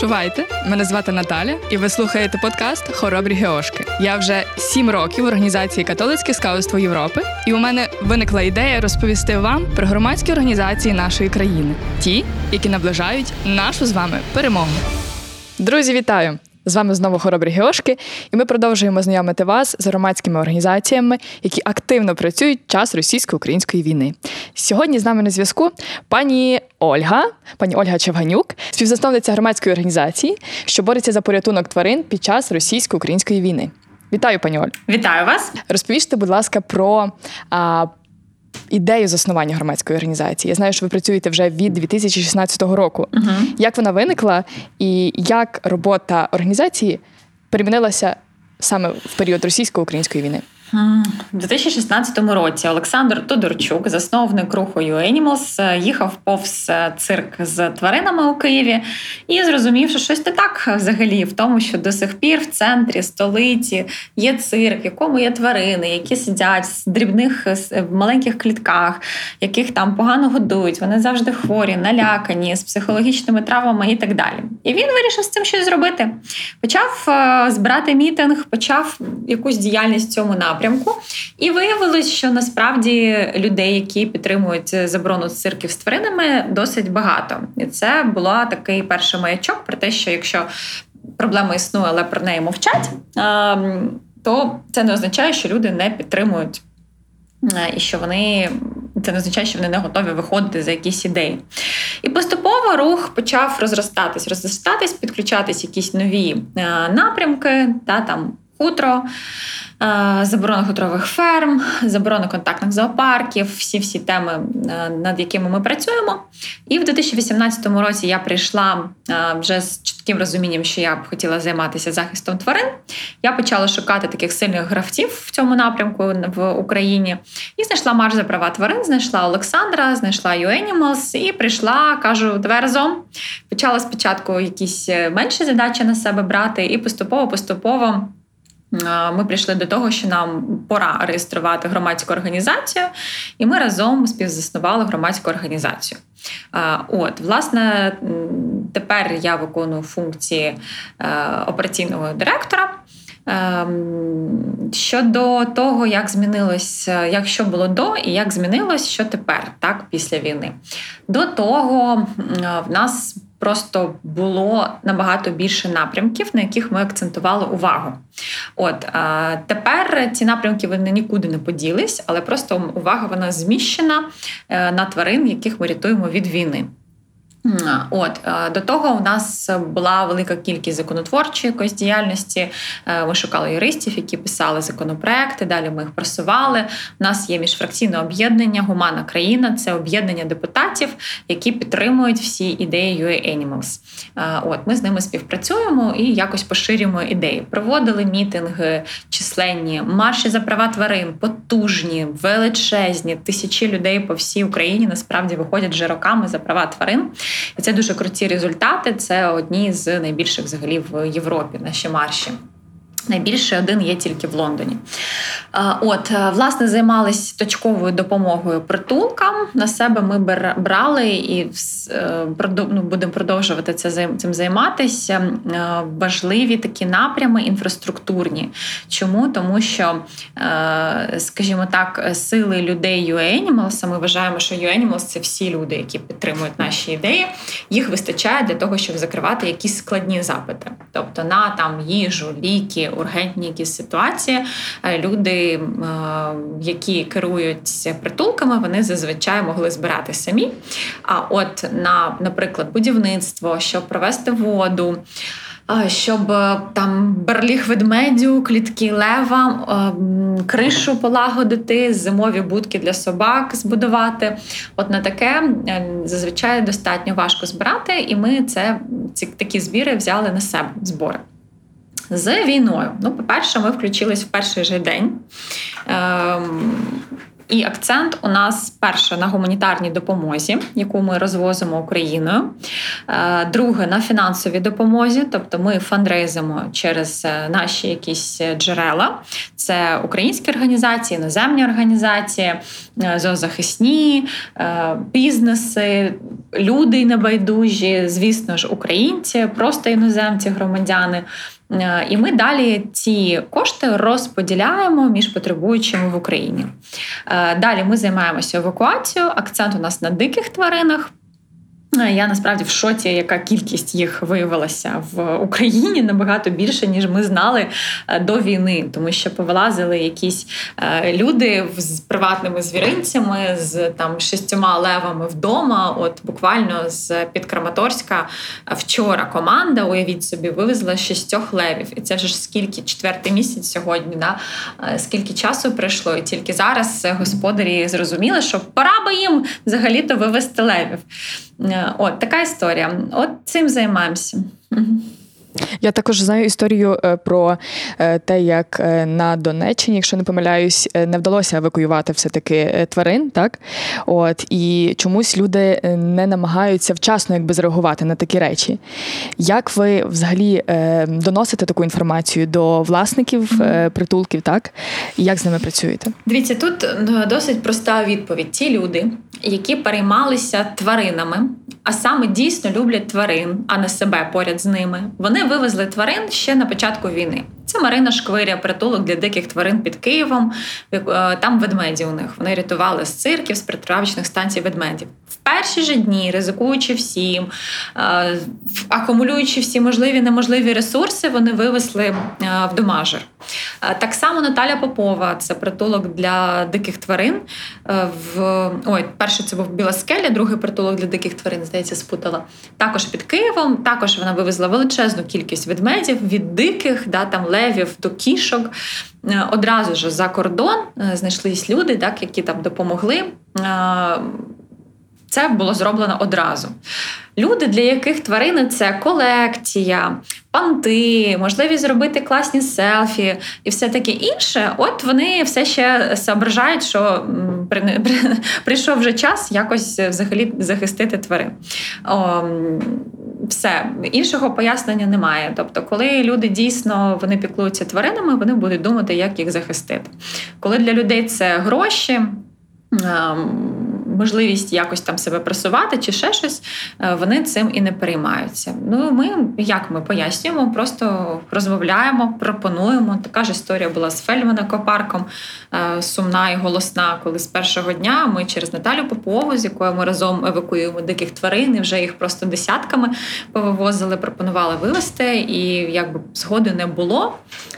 Чувайте, мене звати Наталя, і ви слухаєте подкаст Хоробрі Геошки. Я вже сім років в організації Католицьке скаутство Європи, і у мене виникла ідея розповісти вам про громадські організації нашої країни, ті, які наближають нашу з вами перемогу. Друзі, вітаю! З вами знову хоробрі Геошки, і ми продовжуємо знайомити вас з громадськими організаціями, які активно працюють час російсько-української війни. Сьогодні з нами на зв'язку пані Ольга, пані Ольга Чевганюк, співзасновниця громадської організації, що бореться за порятунок тварин під час російсько-української війни. Вітаю, пані Оль. Вітаю вас. Розповісти, будь ласка, про а, ідею заснування громадської організації. Я знаю, що ви працюєте вже від 2016 року. Угу. Як вона виникла, і як робота організації перемінилася саме в період російсько-української війни? У 2016 році Олександр Тодорчук, засновник руху «You Animals», їхав повз е, цирк з тваринами у Києві і зрозумів, що щось не так взагалі в тому, що до сих пір в центрі столиці є цирк, в якому є тварини, які сидять в дрібних в маленьких клітках, яких там погано годують. Вони завжди хворі, налякані з психологічними травмами і так далі. І він вирішив з цим щось зробити. Почав е, збирати мітинг, почав якусь діяльність в цьому напрямку напрямку. І виявилось, що насправді людей, які підтримують заборону цирків з тваринами, досить багато. І це була такий перший маячок про те, що якщо проблема існує, але про неї мовчать, то це не означає, що люди не підтримують. І що вони це не означає, що вони не готові виходити за якісь ідеї. І поступово рух почав розростатись, розростатись, підключатись якісь нові напрямки, та там хутро, Е, заборона хутрових ферм, заборона контактних зоопарків, всі всі теми, е, над якими ми працюємо. І в 2018 році я прийшла е, вже з чітким розумінням, що я б хотіла займатися захистом тварин. Я почала шукати таких сильних гравців в цьому напрямку в Україні і знайшла марш за права тварин, знайшла Олександра, знайшла U-Animals і прийшла, кажу, давай разом. Почала спочатку якісь менші задачі на себе брати, і поступово-поступово ми прийшли до того, що нам пора реєструвати громадську організацію, і ми разом співзаснували громадську організацію. От, власне, тепер я виконую функції е, операційного директора. Ем, щодо того, як змінилось, як що було до і як змінилось, що тепер, так, після війни. До того в нас просто було набагато більше напрямків, на яких ми акцентували увагу. От тепер ці напрямки вони нікуди не поділись, але просто увага вона зміщена е, на тварин, яких ми рятуємо від війни. От е, до того у нас була велика кількість законотворчої якоїсь діяльності. Е, ми шукали юристів, які писали законопроекти. Далі ми їх просували. У нас є міжфракційне об'єднання Гумана країна це об'єднання депутатів, які підтримують всі ідеї UA Animals. Е, от ми з ними співпрацюємо і якось поширюємо ідеї. Проводили мітинги, численні марші за права тварин, потужні, величезні. Тисячі людей по всій Україні насправді виходять вже роками за права тварин. І це дуже круті результати. Це одні з найбільших взагалі в Європі наші марші. Найбільше один є тільки в Лондоні. От, е, власне, займалися точковою допомогою притулкам. На себе ми брали і е, ну, будемо продовжувати це цим займатися. Е, важливі такі напрями інфраструктурні. Чому? Тому що, скажімо так, сили людей UAnimals, ми вважаємо, що UAnimals – це всі люди, які підтримують наші ідеї. Їх вистачає для того, щоб закривати якісь складні запити, тобто на там їжу, ліки ургентні якісь ситуації. Е, люди, е, які керують притулками, вони зазвичай могли збирати самі. А от на, наприклад, будівництво, щоб провести воду. Щоб е, там берліг ведмедю, клітки лева, кришу полагодити, зимові будки для собак збудувати. От на таке зазвичай достатньо важко збирати, і ми це ці такі збіри взяли на себе збори з війною. Ну, по-перше, ми включились в перший же день. Ем, І акцент у нас перше на гуманітарній допомозі, яку ми розвозимо Україною. Е, друге на фінансовій допомозі, тобто ми фандрейзимо через е, наші якісь джерела. Це українські організації, іноземні організації, зоозахисні, бізнеси, люди небайдужі, звісно ж, українці, просто іноземці, громадяни. Е, і ми далі ці кошти розподіляємо між потребуючими в Україні. Е, далі ми займаємося евакуацією. Акцент у нас на диких тваринах. Е, я насправді в шоці, яка кількість їх виявилася в Україні набагато більше, ніж ми знали е, до війни, тому що повилазили якісь е, люди з приватними звіринцями, з там шістьома левами вдома. От буквально з під Краматорська вчора команда, уявіть собі, вивезла шістьох левів. І це вже ж скільки четвертий місяць сьогодні, да? скільки часу пройшло, і тільки зараз господарі зрозуміли, що пора би їм взагалі-то вивезти левів. От така історія. От цим займаємося. Я також знаю історію е, про е, те, як е, на Донеччині, якщо не помиляюсь, не вдалося евакуювати все-таки тварин, так от і чомусь люди не намагаються вчасно якби зреагувати на такі речі. Як ви взагалі доносите таку інформацію до власників mm-hmm. притулків, так і як з ними працюєте? Дивіться, тут досить проста відповідь. Ті люди, які переймалися тваринами, а саме дійсно люблять тварин, а не себе поряд з ними, вони вивезли тварин ще на початку війни. Це Марина Шквиря, притулок для диких тварин під Києвом. Е, там ведмеді у них. Вони рятували з цирків, з притравочних станцій ведмедів. В перші ж дні, ризикуючи всім, е, акумулюючи всі можливі неможливі ресурси, вони вивезли е, в домажер. Так само Наталя Попова, це притулок для диких тварин. В ой, перший це був Біла скеля, другий притулок для диких тварин, здається, спутала. Також під Києвом. Також вона вивезла величезну кількість ведмедів від диких, да там левів до кішок. Е, одразу ж за кордон е, знайшлись люди, так, які там допомогли. Це було зроблено одразу. Люди, для яких тварини це колекція, панти, можливість зробити класні селфі і все таке інше. От вони все ще соображають, що прийшов вже час якось взагалі захистити тварин. О, все іншого пояснення немає. Тобто, коли люди дійсно вони піклуються тваринами, вони будуть думати, як їх захистити. Коли для людей це гроші. Можливість якось там себе просувати чи ще щось, е, вони цим і не переймаються. Ну ми як ми пояснюємо, просто розмовляємо, пропонуємо. Така ж історія була з Фельдмана-Копарком, е, сумна і голосна, коли з першого дня ми через Наталю Попову, з якою ми разом евакуюємо диких тварин, і вже їх просто десятками повивозили, пропонували вивезти, і якби згоди не було.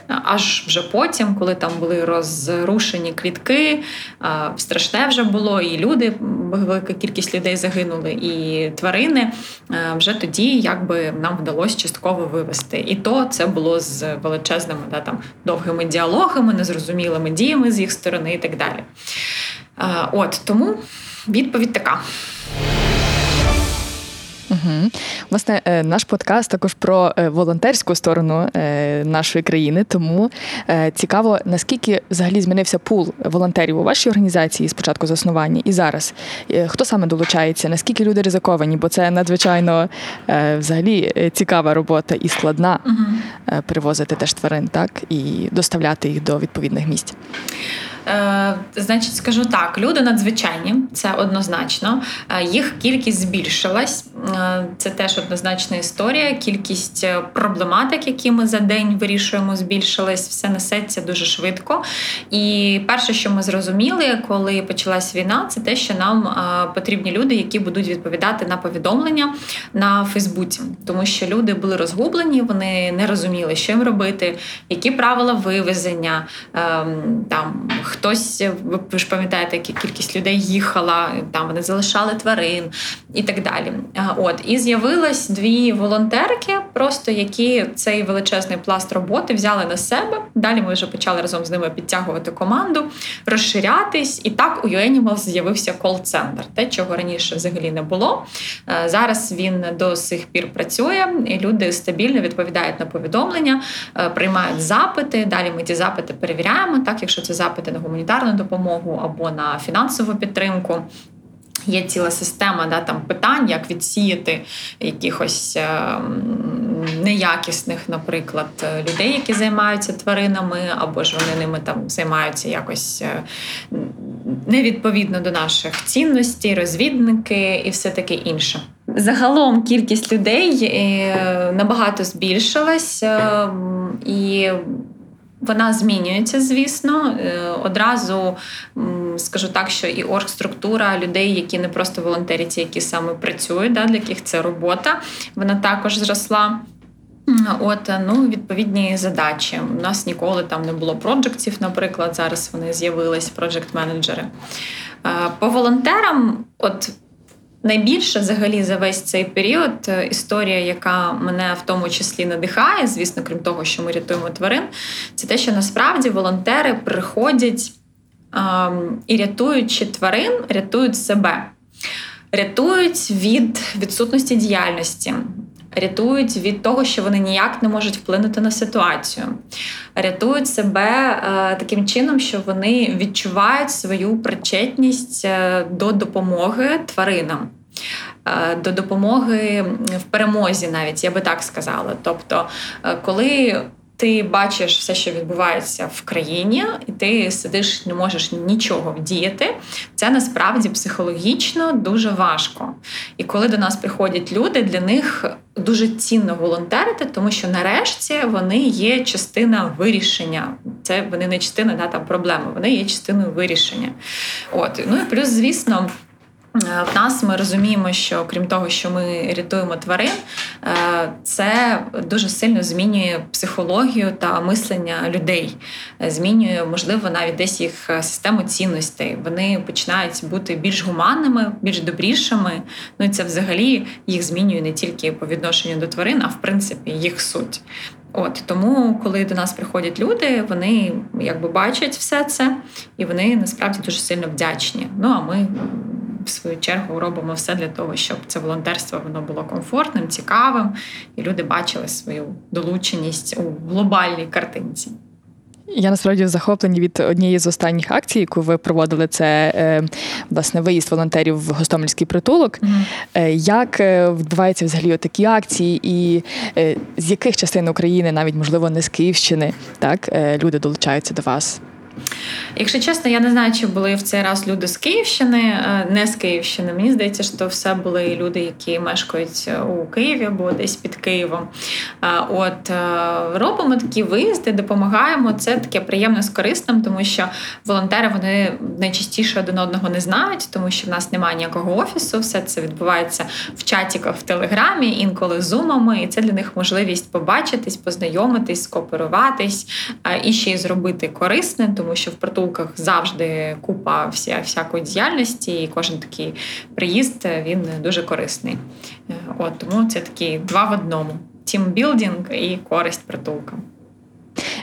Аж вже потім, коли там були розрушені клітки, страшне вже було, і люди велика кількість людей загинули, і тварини е, вже тоді якби нам вдалося частково вивести. І то це було з величезними да, там, довгими діалогами, незрозумілими діями з їх сторони і так далі. Е, от тому відповідь така. Угу. Власне, е, наш подкаст також про е, волонтерську сторону е, нашої країни. Тому цікаво, наскільки взагалі змінився пул волонтерів у вашій організації з початку заснування і зараз. Хто саме долучається? Наскільки люди ризиковані? Бо це надзвичайно взагалі цікава робота і складна угу. перевозити теж тварин, так і доставляти їх до відповідних місць. Е, Значить, скажу так: люди надзвичайні, це однозначно. Е, їх кількість збільшилась. Е, це теж однозначна історія. Кількість проблематик, які ми за день вирішуємо, збільшилась, все несеться дуже швидко. І перше, що ми зрозуміли, коли почалась війна, це те, що нам потрібні люди, які будуть відповідати на повідомлення на Фейсбуці, тому що люди були розгублені, вони не розуміли, що їм робити, які правила вивезення ем, там хтось, ви ж пам'ятаєте, яка кількість людей їхала, там вони залишали тварин і так далі. От і з'явилось дві волонтерки, просто які цей величезний пласт роботи взяли на себе. Далі ми вже почали разом з ними підтягувати команду, розширятись. І так у UAnimals з'явився кол-центр, те, чого раніше взагалі не було. Зараз він до сих пір працює, і люди стабільно відповідають на повідомлення, приймають запити. Далі ми ті запити перевіряємо. Так, якщо це запити на гуманітарну допомогу або на фінансову підтримку. Є ціла система да, там питань, як відсіяти якихось е, неякісних, наприклад, людей, які займаються тваринами, або ж вони ними там займаються якось е, невідповідно до наших цінностей, розвідники і все таке інше. Загалом кількість людей е, набагато збільшилась і. Вона змінюється, звісно. Е, одразу скажу так, що і оргструктура людей, які не просто волонтерять, які саме працюють, да, для яких це робота, вона також зросла. От ну відповідні задачі. У нас ніколи там не було проджектів, наприклад. Зараз вони з'явились, проджект-менеджери. Е, по волонтерам, от Найбільше взагалі за весь цей період е, історія, яка мене в тому числі надихає, звісно, крім того, що ми рятуємо тварин, це те, що насправді волонтери приходять і рятуючи тварин, рятують себе, рятують від відсутності діяльності. Рятують від того, що вони ніяк не можуть вплинути на ситуацію, рятують себе е, таким чином, що вони відчувають свою причетність е, до допомоги тваринам. Е, до допомоги в перемозі, навіть я би так сказала. Тобто, коли ти бачиш все, що відбувається в країні, і ти сидиш, не можеш нічого вдіяти. Це насправді психологічно дуже важко. І коли до нас приходять люди, для них дуже цінно волонтерити, тому що нарешті вони є частина вирішення. Це вони не частина да, там проблеми, вони є частиною вирішення. От ну і плюс, звісно. Е, в нас ми розуміємо, що крім того, що ми рятуємо тварин, е, це дуже сильно змінює психологію та мислення людей, е, змінює, можливо, навіть десь їх систему цінностей. Вони починають бути більш гуманними, більш добрішими. Ну і це взагалі їх змінює не тільки по відношенню до тварин, а в принципі їх суть. От тому, коли до нас приходять люди, вони якби бачать все це, і вони насправді дуже сильно вдячні. Ну а ми в свою чергу робимо все для того, щоб це волонтерство воно було комфортним, цікавим, і люди бачили свою долученість у глобальній картинці. Я насправді захоплені від однієї з останніх акцій, яку ви проводили, це е, власне виїзд волонтерів в Гостомельський притулок. Mm-hmm. Як е, відбуваються взагалі такі акції, і з яких частин України, навіть можливо не з Київщини, так люди долучаються до вас? Якщо чесно, я не знаю, чи були в цей раз люди з Київщини, е, не з Київщини. Мені здається, що все були люди, які мешкають е, у Києві або десь під Києвом. Е, от робимо такі виїзди, допомагаємо. Це таке приємне з корисним, тому що волонтери вони найчастіше один одного не знають, тому що в нас немає ніякого офісу. Все це відбувається в чатіках в телеграмі, інколи зумами, і це для них можливість побачитись, познайомитись, скооперуватись і ще й зробити корисне тому що в притулках завжди купа вся, всякої діяльності, і кожен такий приїзд він дуже корисний. Е, от Тому це такі два в одному: тімбілдинг і користь притулка.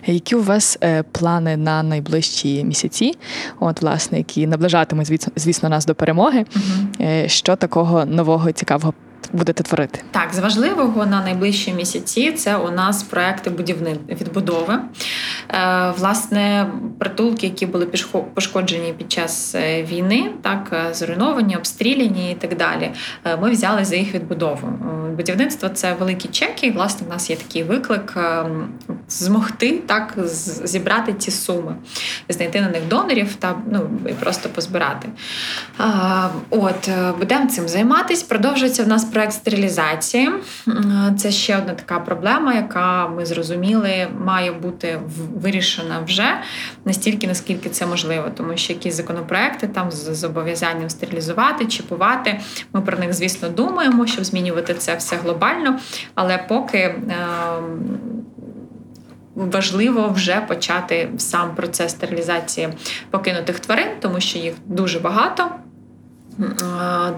Які у вас е, плани на найближчі місяці? От, власне, які наближатимуть, звісно, нас до перемоги? Угу. Що такого нового цікавого будете творити? Так, з важливого на найближчі місяці це у нас проекти будівни відбудови. Е, власне, притулки, які були пошкоджені під час е, війни, так е, зруйновані, обстріляні і так далі. Ми взяли за їх відбудову. Будівництво це великі чеки. Власне, в нас є такий виклик змогти так зібрати ці суми, знайти на них донорів та ну і просто позбирати. От будемо цим займатися. Продовжується в нас проект стерилізації. Це ще одна така проблема, яка ми зрозуміли, має бути вирішена вже настільки, наскільки це можливо, тому що якісь законопроекти там з зобов'язанням стерилізувати, чіпувати. Ми про них, звісно, думаємо, щоб змінювати це все глобально, але поки. Ем, важливо вже почати сам процес стерилізації покинутих тварин, тому що їх дуже багато.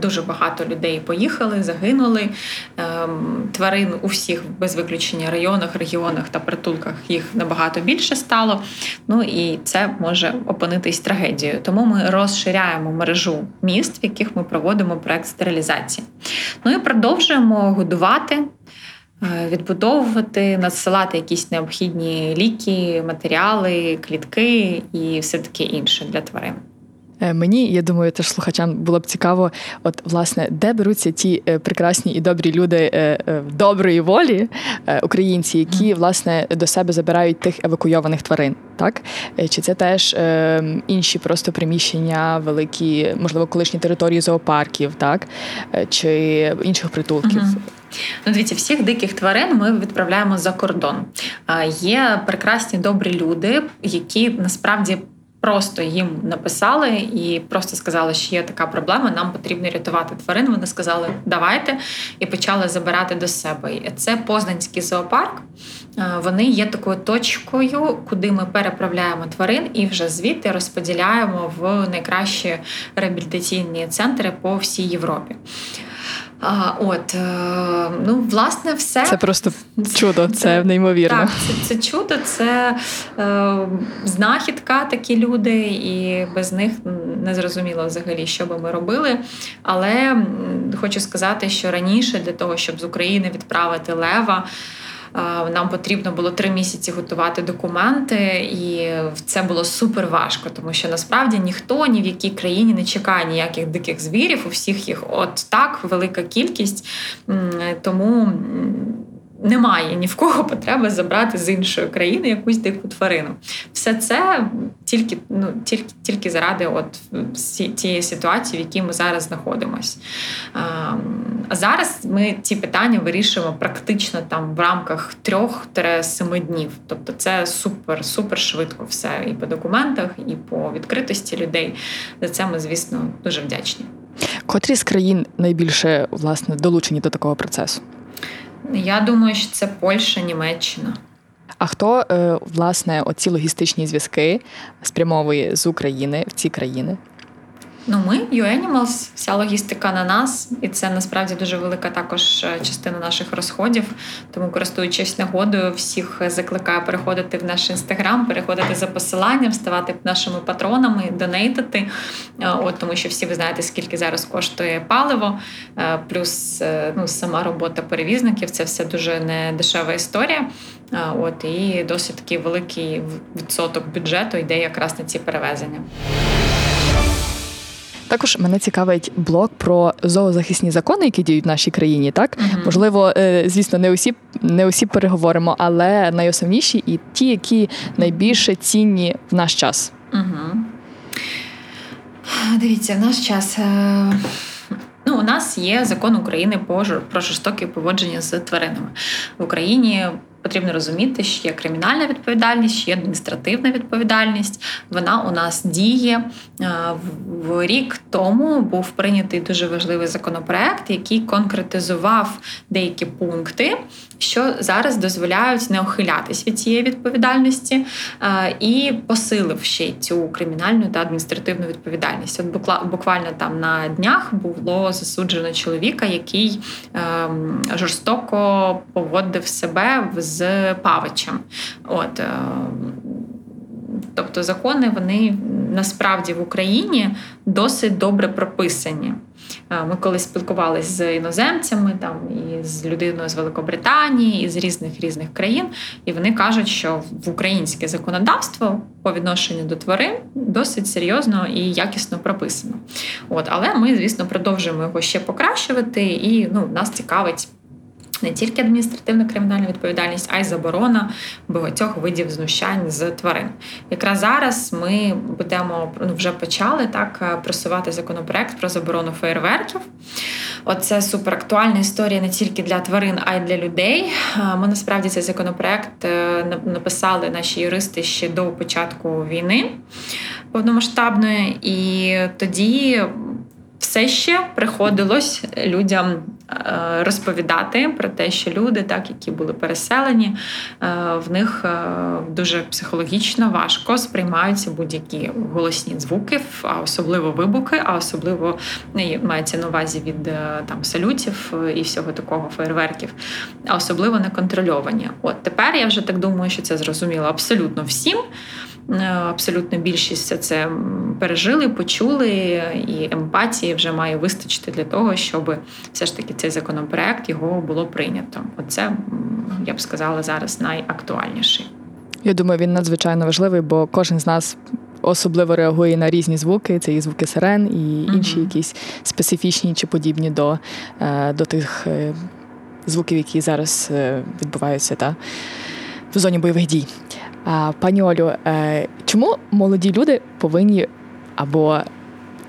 Дуже багато людей поїхали, загинули. Ем, тварин у всіх без виключення районах, регіонах та притулках їх набагато більше стало. Ну і це може опинитись трагедією. Тому ми розширяємо мережу міст, в яких ми проводимо проект стерилізації. Ну і продовжуємо годувати. Відбудовувати, надсилати якісь необхідні ліки, матеріали, клітки і все таке інше для тварин. Е, мені, я думаю, теж слухачам було б цікаво, от власне, де беруться ті е, прекрасні і добрі люди е, доброї волі, українці, які власне до себе забирають тих евакуйованих тварин, так чи це теж інші просто приміщення, великі, можливо, колишні території зоопарків, так чи інших притулків? Угу. Ну, дивіться, всіх диких тварин ми відправляємо за кордон. Є прекрасні добрі люди, які насправді просто їм написали і просто сказали, що є така проблема, нам потрібно рятувати тварин. Вони сказали, давайте, і почали забирати до себе. Це Познанський зоопарк. Вони є такою точкою, куди ми переправляємо тварин і вже звідти розподіляємо в найкращі реабілітаційні центри по всій Європі. А, От е, ну власне, все це просто чудо, це неймовірно. Так, це, це чудо, це е, знахідка, такі люди, і без них не зрозуміло взагалі, що би ми робили. Але хочу сказати, що раніше для того, щоб з України відправити лева. Нам потрібно було три місяці готувати документи, і це було супер важко, тому що насправді ніхто ні в якій країні не чекає ніяких диких звірів. У всіх їх от так велика кількість. Тому немає ні в кого потреби забрати з іншої країни якусь дику тварину. Все це тільки ну, тільки, тільки заради от тієї ситуації, в якій ми зараз знаходимося. А зараз ми ці питання вирішуємо практично там в рамках трьох-семи днів. Тобто це супер, супер швидко все і по документах, і по відкритості людей. За це ми, звісно, дуже вдячні. Котрі з країн найбільше власне долучені до такого процесу? Я думаю, що це Польща, Німеччина. А хто е, власне оці логістичні зв'язки спрямовує з України в ці країни? Ну, ми U-Animals, вся логістика на нас, і це насправді дуже велика також е, частина наших розходів. Тому, користуючись нагодою, всіх закликаю переходити в наш інстаграм, переходити за посиланням, ставати нашими патронами, донейтити. Е, от тому, що всі ви знаєте, скільки зараз коштує паливо, е, плюс ну, сама робота перевізників це все дуже не дешева історія. От і досить такий великий відсоток бюджету йде якраз на ці перевезення. Також мене цікавить блок про зоозахисні закони, які діють в нашій країні. Так uh можливо, е, звісно, не усі не усі переговоримо, але найосновніші і ті, які найбільше цінні в наш час. Угу. Дивіться, в наш час. Е, ну, у нас є закон України про жорстоке поводження з тваринами в Україні. Потрібно розуміти, що є кримінальна відповідальність, що є адміністративна відповідальність. Вона у нас діє в рік тому. Був прийнятий дуже важливий законопроект, який конкретизував деякі пункти, що зараз дозволяють не ухилятись від цієї відповідальності, і посилив ще й цю кримінальну та адміністративну відповідальність. От буквально там на днях було засуджено чоловіка, який ем, жорстоко поводив себе в з павичем. От, е, Тобто закони вони насправді в Україні досить добре прописані. Е, ми коли спілкувалися з іноземцями, там і з людиною з Великобританії, і з різних різних країн, і вони кажуть, що в українське законодавство по відношенню до тварин досить серйозно і якісно прописано. От, Але ми, звісно, продовжуємо його ще покращувати, і ну, нас цікавить не тільки адміністративна кримінальна відповідальність, а й заборона багатьох видів знущань з тварин. Якраз зараз ми будемо ну, вже почали так е, просувати законопроект про заборону феєрверків. Оце суперактуальна історія не тільки для тварин, а й для людей. Е, ми насправді цей законопроект е, написали наші юристи ще до початку війни повномасштабної, і тоді все ще приходилось людям розповідати про те, що люди, так які були переселені, е, в них е, дуже психологічно важко сприймаються будь-які голосні звуки, а особливо вибухи, а особливо мається на увазі від там салютів і всього такого фейерверків, а особливо неконтрольовані. От тепер я вже так думаю, що це зрозуміло абсолютно всім. Абсолютно більшість це пережили, почули, і емпатії вже має вистачити для того, щоб все ж таки цей законопроект його було прийнято. Оце я б сказала зараз найактуальніший. Я думаю, він надзвичайно важливий, бо кожен з нас особливо реагує на різні звуки. Це і звуки сирен, і інші mm-hmm. якісь специфічні чи подібні до е, до тих е, звуків, які зараз е, відбуваються та, в зоні бойових дій. Пані Олю, чому молоді люди повинні або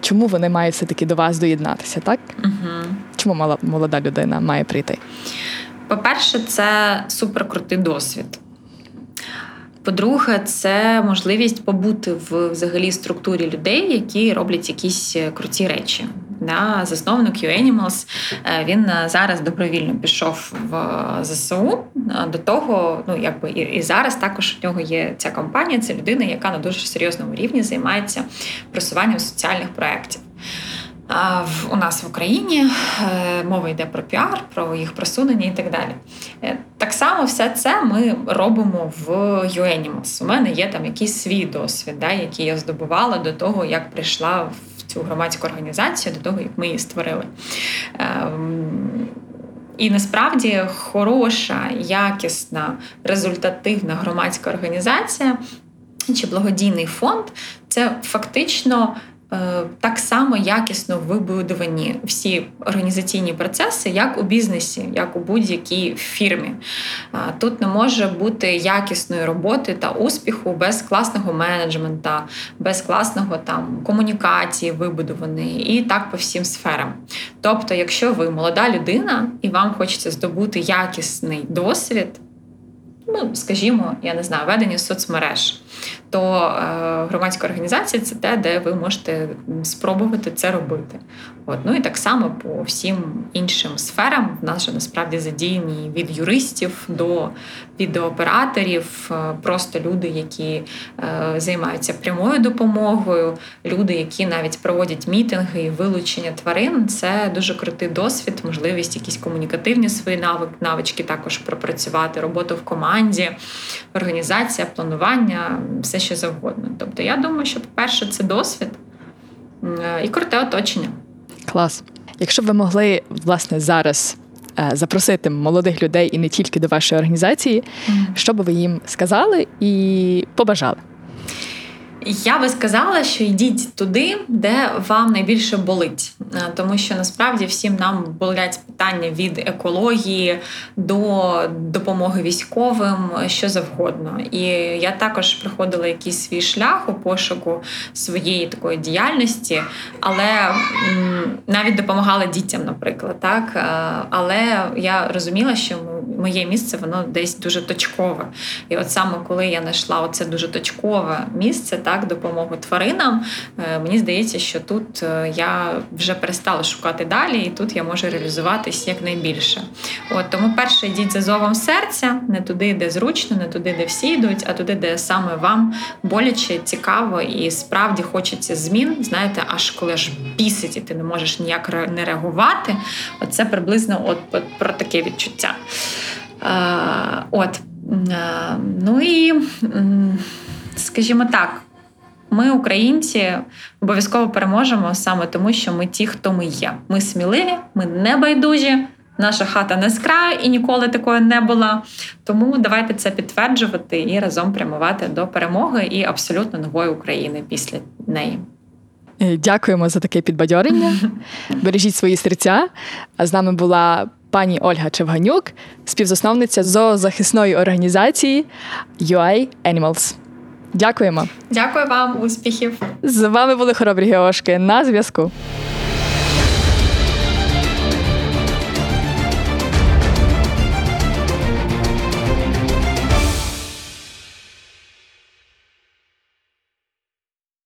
чому вони мають все-таки до вас доєднатися, так? Угу. Чому молода людина має прийти? По-перше, це суперкрутий досвід. По-друге, це можливість побути в взагалі структурі людей, які роблять якісь е, круті речі. Да, Засновник UAnimals, е, він е, зараз добровільно пішов в ЗСУ. До того, ну якби і, зараз також в нього є ця компанія. Це людина, яка на дуже серйозному рівні займається просуванням соціальних проєктів у нас в Україні е, мова йде про піар, про їх просунення і так далі. Е, так само все це ми робимо в UAnimals. У мене є там якийсь свій досвід, да, який я здобувала до того, як прийшла в цю громадську організацію, до того, як ми її створили. Ем, і насправді хороша, якісна, результативна громадська організація чи благодійний фонд це фактично так само якісно вибудовані всі організаційні процеси, як у бізнесі, як у будь-якій фірмі. Тут не може бути якісної роботи та успіху без класного менеджмента, без класного там комунікації вибудованої і так по всім сферам. Тобто, якщо ви молода людина і вам хочеться здобути якісний досвід ну скажімо, я не знаю, ведення соцмереж, то е, громадська організація це те, де ви можете спробувати це робити. От. Ну і так само по всім іншим сферам в нас же насправді задіяні від юристів до відеооператорів, е, просто люди, які е, займаються прямою допомогою, люди, які навіть проводять мітинги і вилучення тварин. Це дуже крутий досвід, можливість якісь комунікативні свої навички також пропрацювати, роботу в команді, організація, планування, все що завгодно. Тобто, я думаю, що, по-перше, це досвід і круте оточення. Клас. Якщо б ви могли власне зараз е, запросити молодих людей і не тільки до вашої організації, mm-hmm. що би ви їм сказали і побажали? Я би сказала, що йдіть туди, де вам найбільше болить, е, тому що насправді всім нам болять питання від екології до допомоги військовим, що завгодно. І я також проходила якийсь свій шлях у пошуку своєї такої діяльності, але навіть допомагала дітям, наприклад, так. Е, але я розуміла, що моє місце воно десь дуже точкове. І от саме коли я знайшла оце дуже точкове місце так, допомогу тваринам. Е, мені здається, що тут е, я вже перестала шукати далі, і тут я можу реалізуватись якнайбільше. От Тому перше йдіть за зовом серця, не туди, де зручно, не туди, де всі йдуть, а туди, де саме вам боляче, цікаво і справді хочеться змін. Знаєте, аж коли ж бісить, і ти не можеш ніяк не реагувати. Оце приблизно от, от про таке відчуття. Е, От. Е, ну і, скажімо так, ми, українці, обов'язково переможемо саме тому, що ми ті, хто ми є. Ми сміливі, ми не байдужі. Наша хата не з краю і ніколи такої не була. Тому давайте це підтверджувати і разом прямувати до перемоги і абсолютно нової України після неї. Е, дякуємо за таке підбадьорення. Бережіть свої серця. А з нами була пані Ольга Чевганюк, співзасновниця зоозахисної організації UI Animals. Дякуємо. Дякую вам, успіхів. З вами були хоробрі Геошки на зв'язку.